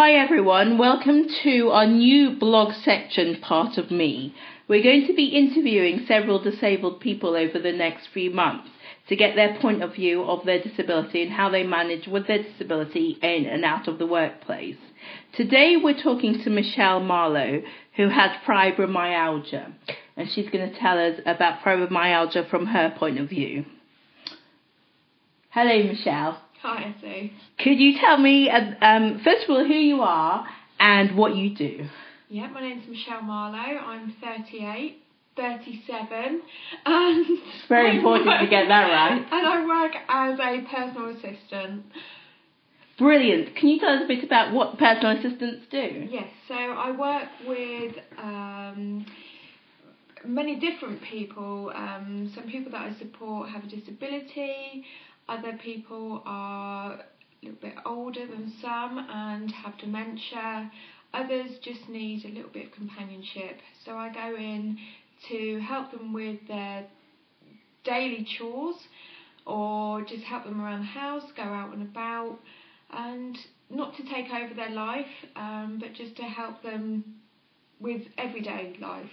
Hi everyone, welcome to our new blog section, Part of Me. We're going to be interviewing several disabled people over the next few months to get their point of view of their disability and how they manage with their disability in and out of the workplace. Today we're talking to Michelle Marlowe, who has fibromyalgia, and she's going to tell us about fibromyalgia from her point of view. Hello, Michelle. Hi, Sue. Could you tell me, uh, um, first of all, who you are and what you do? Yeah, my name's Michelle Marlowe. I'm 38, 37, and it's very important work, to get that right. And I work as a personal assistant. Brilliant. Can you tell us a bit about what personal assistants do? Yes, so I work with um, many different people. Um, some people that I support have a disability. Other people are a little bit older than some and have dementia. Others just need a little bit of companionship. So I go in to help them with their daily chores or just help them around the house, go out and about, and not to take over their life, um, but just to help them with everyday life.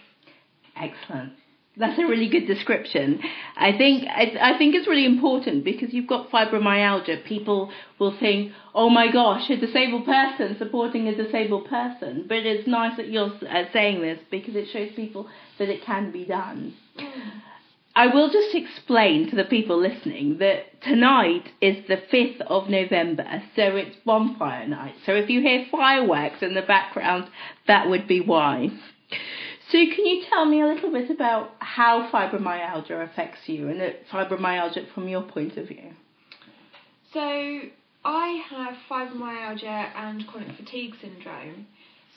Excellent. That's a really good description. I think I, I, think it's really important because you've got fibromyalgia. People will think, "Oh my gosh, a disabled person supporting a disabled person." But it's nice that you're uh, saying this because it shows people that it can be done. Mm. I will just explain to the people listening that tonight is the 5th of November, so it's bonfire night. So if you hear fireworks in the background, that would be why. So, can you tell me a little bit about how fibromyalgia affects you and fibromyalgia from your point of view? So, I have fibromyalgia and chronic fatigue syndrome.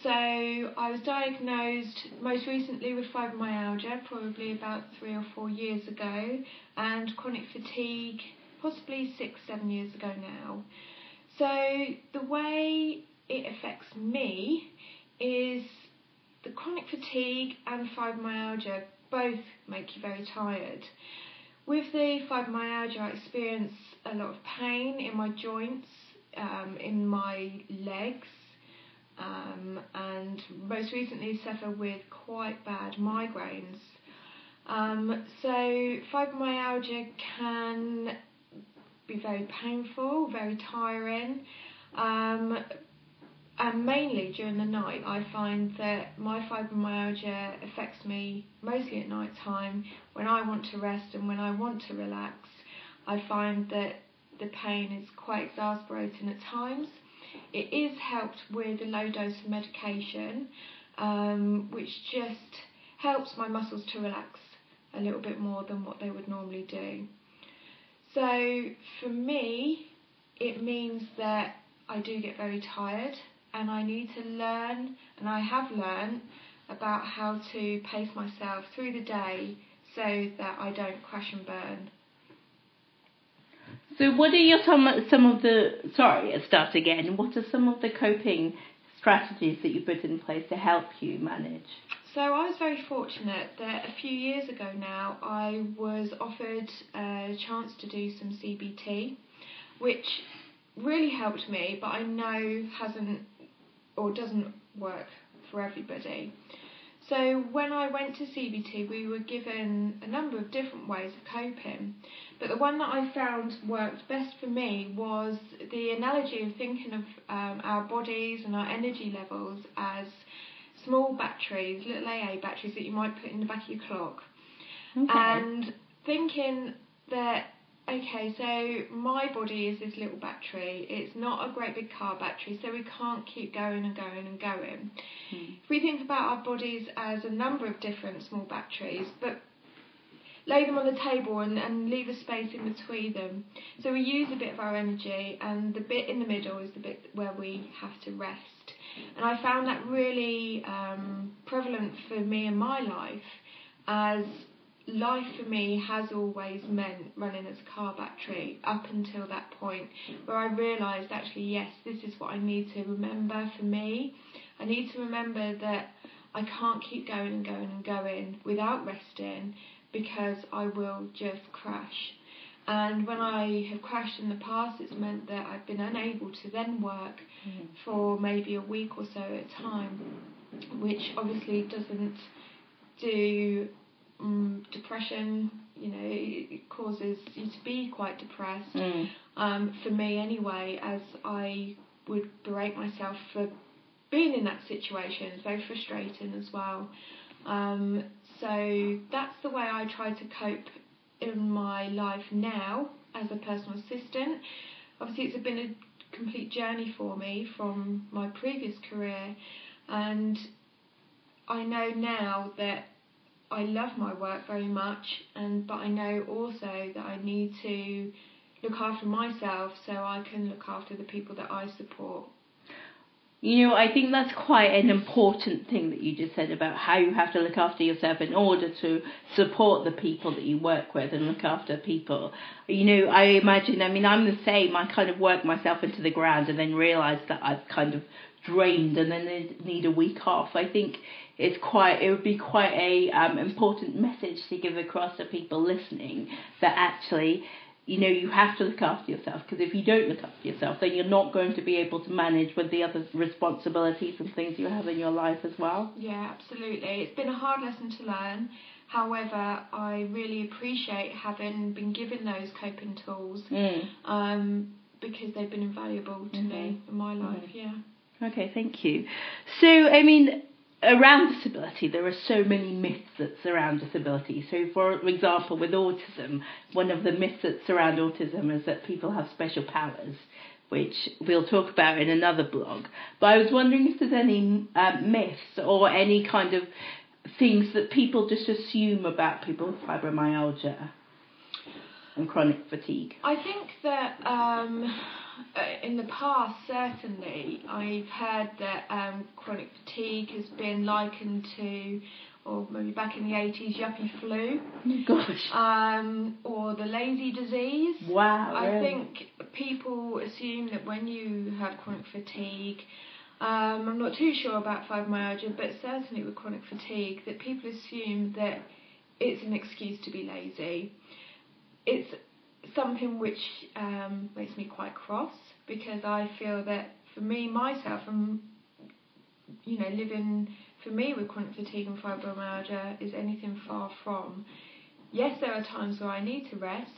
So, I was diagnosed most recently with fibromyalgia, probably about three or four years ago, and chronic fatigue possibly six, seven years ago now. So, the way it affects me is the chronic fatigue and fibromyalgia both make you very tired. With the fibromyalgia, I experience a lot of pain in my joints, um, in my legs, um, and most recently suffer with quite bad migraines. Um, so fibromyalgia can be very painful, very tiring. Um, and mainly during the night, I find that my fibromyalgia affects me mostly at night time when I want to rest and when I want to relax. I find that the pain is quite exasperating at times. It is helped with a low dose of medication, um, which just helps my muscles to relax a little bit more than what they would normally do. So for me, it means that I do get very tired and I need to learn, and I have learned about how to pace myself through the day so that I don't crash and burn. So, what are your some some of the sorry, start again. What are some of the coping strategies that you put in place to help you manage? So I was very fortunate that a few years ago now I was offered a chance to do some CBT, which really helped me, but I know hasn't or doesn't work for everybody. So when I went to CBT, we were given a number of different ways of coping, but the one that I found worked best for me was the analogy of thinking of um, our bodies and our energy levels as small batteries, little AA batteries that you might put in the back of your clock, okay. and thinking that Okay, so my body is this little battery. It's not a great big car battery, so we can't keep going and going and going. Hmm. If we think about our bodies as a number of different small batteries, but lay them on the table and, and leave a space in between them. So we use a bit of our energy, and the bit in the middle is the bit where we have to rest. And I found that really um, prevalent for me in my life as life for me has always meant running as a car battery up until that point where I realised actually, yes, this is what I need to remember for me. I need to remember that I can't keep going and going and going without resting because I will just crash. And when I have crashed in the past, it's meant that I've been unable to then work Mm. for maybe a week or so at a time, which obviously doesn't do um, depression. You know, it, causes you to be quite depressed. Mm. Um, for me, anyway, as I would berate myself for being in that situation. It's very frustrating as well. Um, so that's the way I try to cope in my life now as a personal assistant. Obviously, it's been a complete journey for me from my previous career, and I know now that I love my work very much, and but I know also that I need to look after myself so I can look after the people that I support. You know, I think that's quite an important thing that you just said about how you have to look after yourself in order to support the people that you work with and look after people. You know, I imagine, I mean, I'm the same. I kind of work myself into the ground and then realise that I've kind of drained and then need a week off. I think it's quite, it would be quite a um, important message to give across to people listening that actually you know, you have to look after yourself because if you don't look after yourself, then you're not going to be able to manage with the other responsibilities and things you have in your life as well. Yeah, absolutely. It's been a hard lesson to learn. However, I really appreciate having been given those coping tools Mm. um, because they've been invaluable to Mhm. me in my life. Mhm. Yeah. Okay, thank you. So, I mean, around disability, there are so many myths that surround disability. So, for example, with autism, one of the myths that surround autism is that people have special powers, which we'll talk about in another blog. But I was wondering if there's any um, myths or any kind of things that people just assume about people with fibromyalgia and chronic fatigue. I think that um, uh, in the past, certainly, I've heard that um, chronic fatigue has been likened to, or maybe back in the 80s, yuppie flu, Oh gosh. um, or the lazy disease. Wow. I really? think people assume that when you have chronic fatigue, um, I'm not too sure about fibromyalgia, but certainly with chronic fatigue, that people assume that it's an excuse to be lazy. It's something which um, makes me quite cross because I feel that for me, myself, and you know, living for me with chronic fatigue and fibromyalgia is anything far from. Yes, there are times where I need to rest,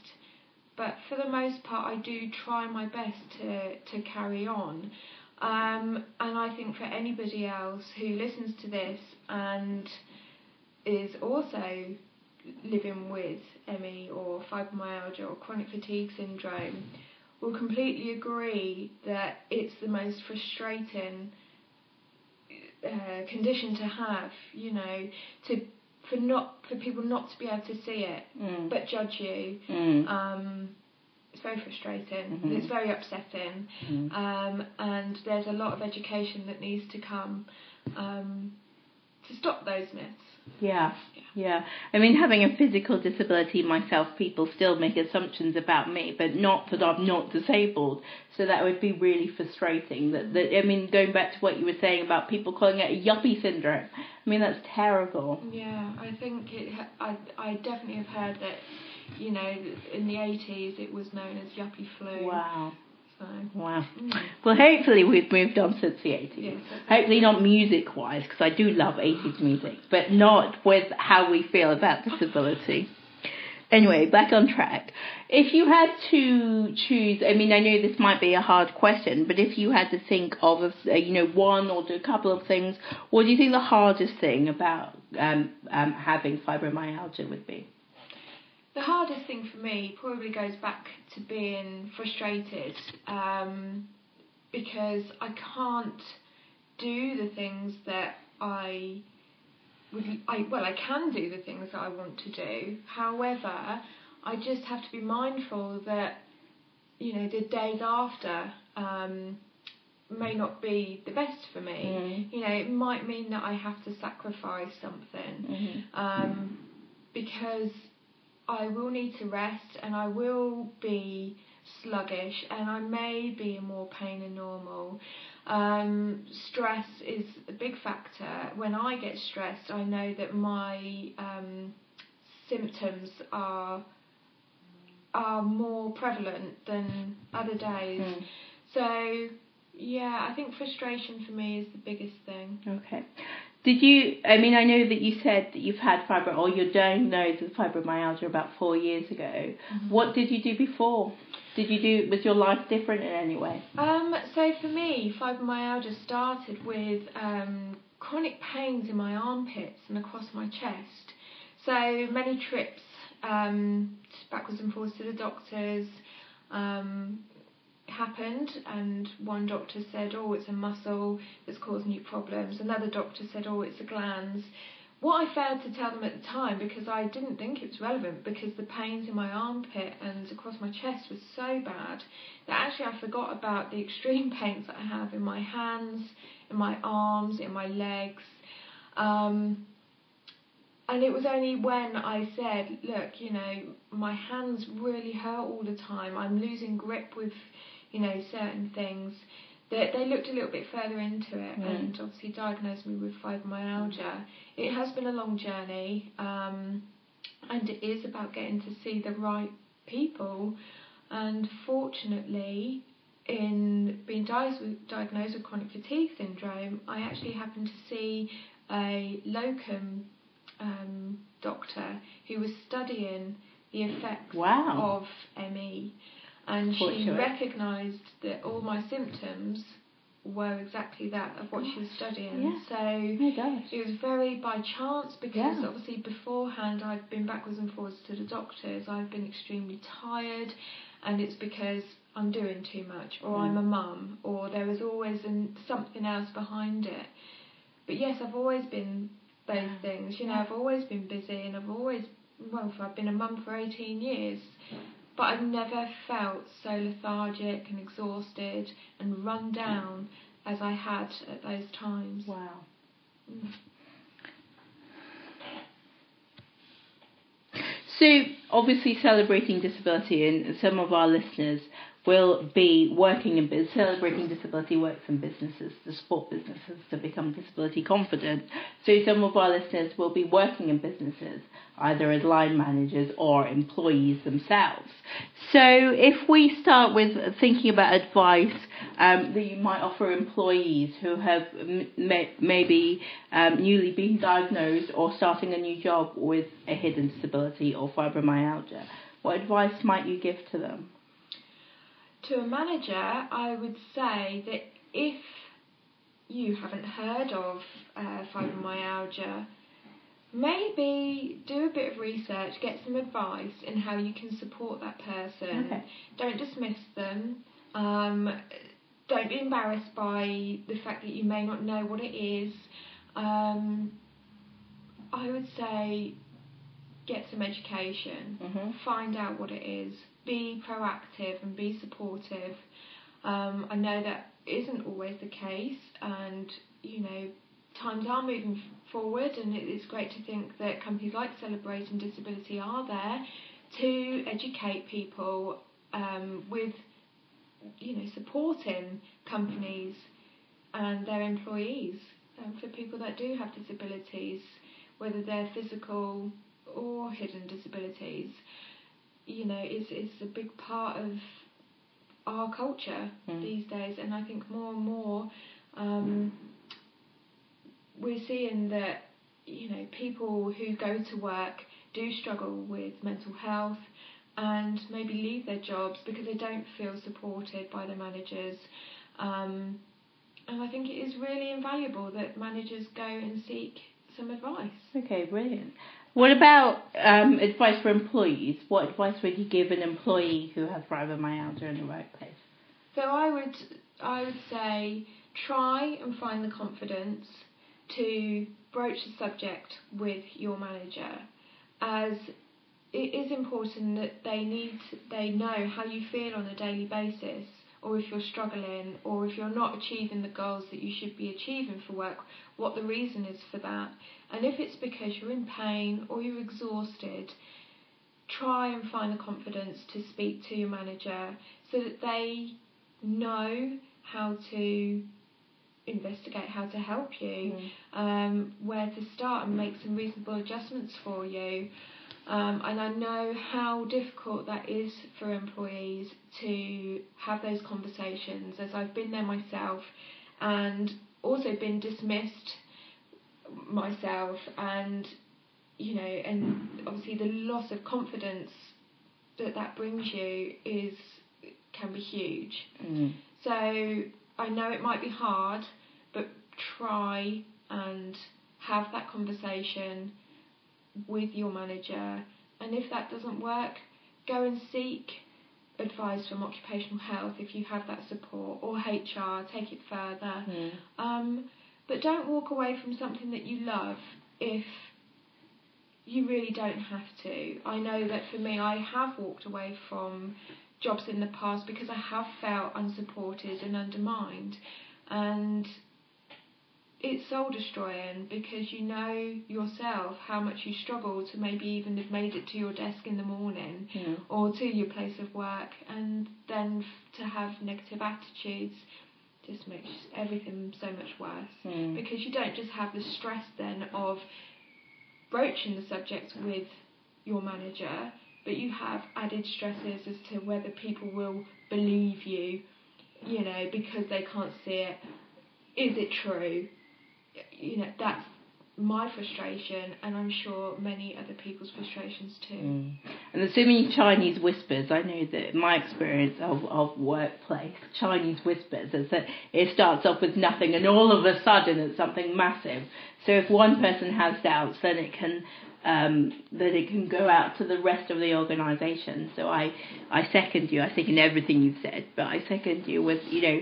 but for the most part, I do try my best to, to carry on. Um, and I think for anybody else who listens to this and is also living with ME or fibromyalgia or chronic fatigue syndrome will completely agree that it's the most frustrating uh, condition to have, you know, to for not for people not to be able to see it Mm. but judge you. Mm. Um, it's very frustrating. Mhm. It's very upsetting, Mm. um, and there's a lot of education that needs to come um, to stop those myths. Yeah, yeah. I mean, having a physical disability myself, people still make assumptions about me, but not that I'm not disabled. So that would be really frustrating. That, that I mean, going back to what you were saying about people calling it a yuppie syndrome. I mean, that's terrible. Yeah, I think it. I I definitely have heard that. You know, in the 80s it was known as yuppie flu. Wow, So, wow. mm, Well, hopefully we've moved on since the 80s. yes, Hopefully not music wise, because I do love 80s music, but not with how we feel about disability. Anyway, back on track. If you had to choose, I mean, I know this might be a hard question, but if you had to think of, a, you know, one or do a couple of things, what do you think the hardest thing about um, um, having fibromyalgia would be? The hardest thing for me probably goes back to being frustrated um, because I can't do the things that I would. I well, I can do the things that I want to do. However, I just have to be mindful that you know the days after um, may not be the best for me. Mm. You know, it might mean that I have to sacrifice something Mhm. um, because I will need to rest and I will be sluggish and I may be in more pain than normal. Um, stress is a big factor. When I get stressed, I know that my um, symptoms are are more prevalent than other days. Mm. So, yeah, I think frustration for me is the biggest thing. Okay. Did you? I mean, I know that you said that you've had fibro, or you're diagnosed with fibromyalgia about four years ago. Mm-hmm. What did you do before? Did you do? Was your life different in any way? Um, so for me, fibromyalgia started with um, chronic pains in my armpits and across my chest. So many trips um, backwards and forwards to the doctors um, happened, and one doctor said, "Oh, it's a muscle that's causing you problems." Another doctor said, "Oh, it's a glands." What I failed to tell them at the time because I didn't think it was relevant because the pains in my armpit and across my chest was so bad that actually I forgot about the extreme pains that I have in my hands, in my arms, in my legs. Um, and it was only when I said, look, you know, my hands really hurt all the time. I'm losing grip with, you know, certain things. That they looked a little bit further into it Mm. and obviously diagnosed me with fibromyalgia. It has been a long journey, um, and it is about getting to see the right people. And fortunately, in being diagnosed with, diagnosed with chronic fatigue syndrome, I actually happened to see a locum um, doctor who was studying the effects Wow. of ME, and she recognised that all my symptoms were exactly that of what she was studying. Yeah. So Oh it was very by chance because Yeah. obviously beforehand I've been backwards and forwards to the doctors. I've been extremely tired, and it's because I'm doing too much, or Mm. I'm a mum, or there is always an, something else behind it. But yes, I've always been those Yeah. things. You know. I've always been busy, and I've always well, I've been a mum for 18 years. But I've never felt so lethargic and exhausted and run down as I had at those times. Wow. Mm. So, obviously, celebrating disability, and some of our listeners will be working in bus- celebrating disability works in businesses to support businesses to become disability confident. So, some of our listeners will be working in businesses either as line managers or employees themselves. So, if we start with thinking about advice um, that you might offer employees who have maybe um, newly been diagnosed or starting a new job with a hidden disability or fibromyalgia, what advice might you give to them? To a manager, I would say that if you haven't heard of uh, fibromyalgia, maybe do a bit of research, get some advice in how you can support that person. Okay. Don't dismiss them. Um, don't be embarrassed by the fact that you may not know what it is. Um, I would say get some education Mm-hmm. find out what it is, be proactive and be supportive. Um, I know that isn't always the case, and you know, times are moving forward, and it's great to think that companies like Celebrating Disability are there to educate people um, with, you know, supporting companies and their employees um, for people that do have disabilities, whether they're physical or hidden disabilities you know, is is a big part of our culture Mm. these days, and I think more and more um, we're seeing that you know people who go to work do struggle with mental health and maybe leave their jobs because they don't feel supported by their managers. Um, and I think it is really invaluable that managers go and seek some advice. Okay, brilliant. What about um, advice for employees? What advice would you give an employee who has fibromyalgia in the workplace? So I would I would say try and find the confidence to broach the subject with your manager as it is important that they need they know how you feel on a daily basis or if you're struggling or if you're not achieving the goals that you should be achieving for work what the reason is for that and if it's because you're in pain or you're exhausted try and find the confidence to speak to your manager so that they know how to investigate how to help you, um, where to start and make some reasonable adjustments for you. Um, and I know how difficult that is for employees to have those conversations, as I've been there myself and also been dismissed myself, and you know, and obviously the loss of confidence that that brings you is can be huge. Mm. So I know it might be hard, but try and have that conversation with your manager. And if that doesn't work, go and seek advice from occupational health if you have that support or HR, take it further. Mm. Um, but don't walk away from something that you love if you really don't have to. I know that for me, I have walked away from jobs in the past because I have felt unsupported and undermined. And soul destroying because you know yourself how much you struggle to maybe even have made it to your desk in the morning Yeah. or to your place of work, and then f- to have negative attitudes just makes everything so much worse Mm. because you don't just have the stress then of broaching the subject with your manager, but you have added stresses as to whether people will believe you, you know, because they can't see it. Is it true? You know, that's my frustration, and I'm sure many other people's frustrations too. Mm. And there's so many Chinese whispers. I know that my experience of, of workplace, Chinese whispers, is that it starts off with nothing and all of a sudden it's something massive. So if one person has doubts, then it can um, then it can go out to the rest of the organisation. So I, I second you. I think in everything you've said, but I second you with you know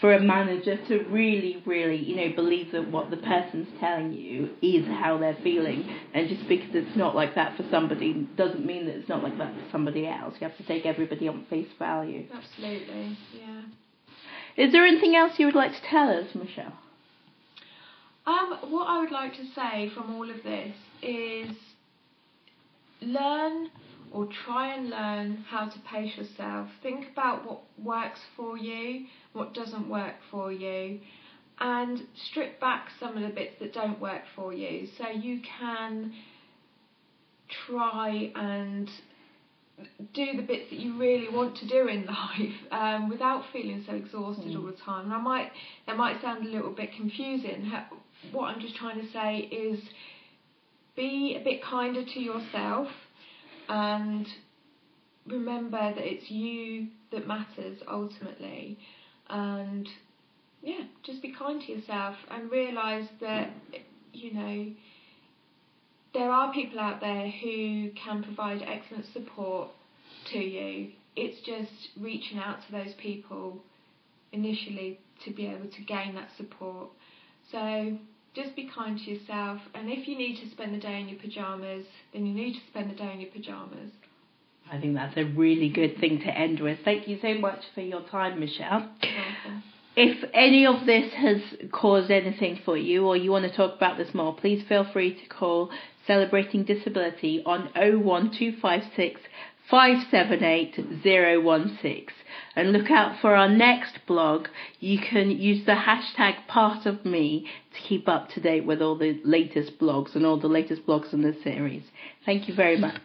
for a manager to really, really, you know, believe that what the person's telling you is how they're feeling, and just because it's not like that for somebody doesn't mean that it's not like that for somebody else. You have to take everybody on face value. Absolutely, yeah. Is there anything else you would like to tell us, Michelle? Um, what I would like to say from all of this is learn or try and learn how to pace yourself. Think about what works for you, what doesn't work for you, and strip back some of the bits that don't work for you so you can try and do the bits that you really want to do in life um, without feeling so exhausted Mm. all the time. And I might that might sound a little bit confusing. Ha- What I'm just trying to say is be a bit kinder to yourself and remember that it's you that matters ultimately. And yeah, just be kind to yourself and realise that you know there are people out there who can provide excellent support to you. It's just reaching out to those people initially to be able to gain that support. So just be kind to yourself, and if you need to spend the day in your pyjamas, then you need to spend the day in your pyjamas. I think that's a really good thing to end with. Thank you so much for your time, Michelle. If any of this has caused anything for you or you want to talk about this more, please feel free to call Celebrating Disability on 01256 578 016 and look out for our next blog. You can use the hashtag part of me to keep up to date with all the latest blogs and all the latest blogs in the series. Thank you very much.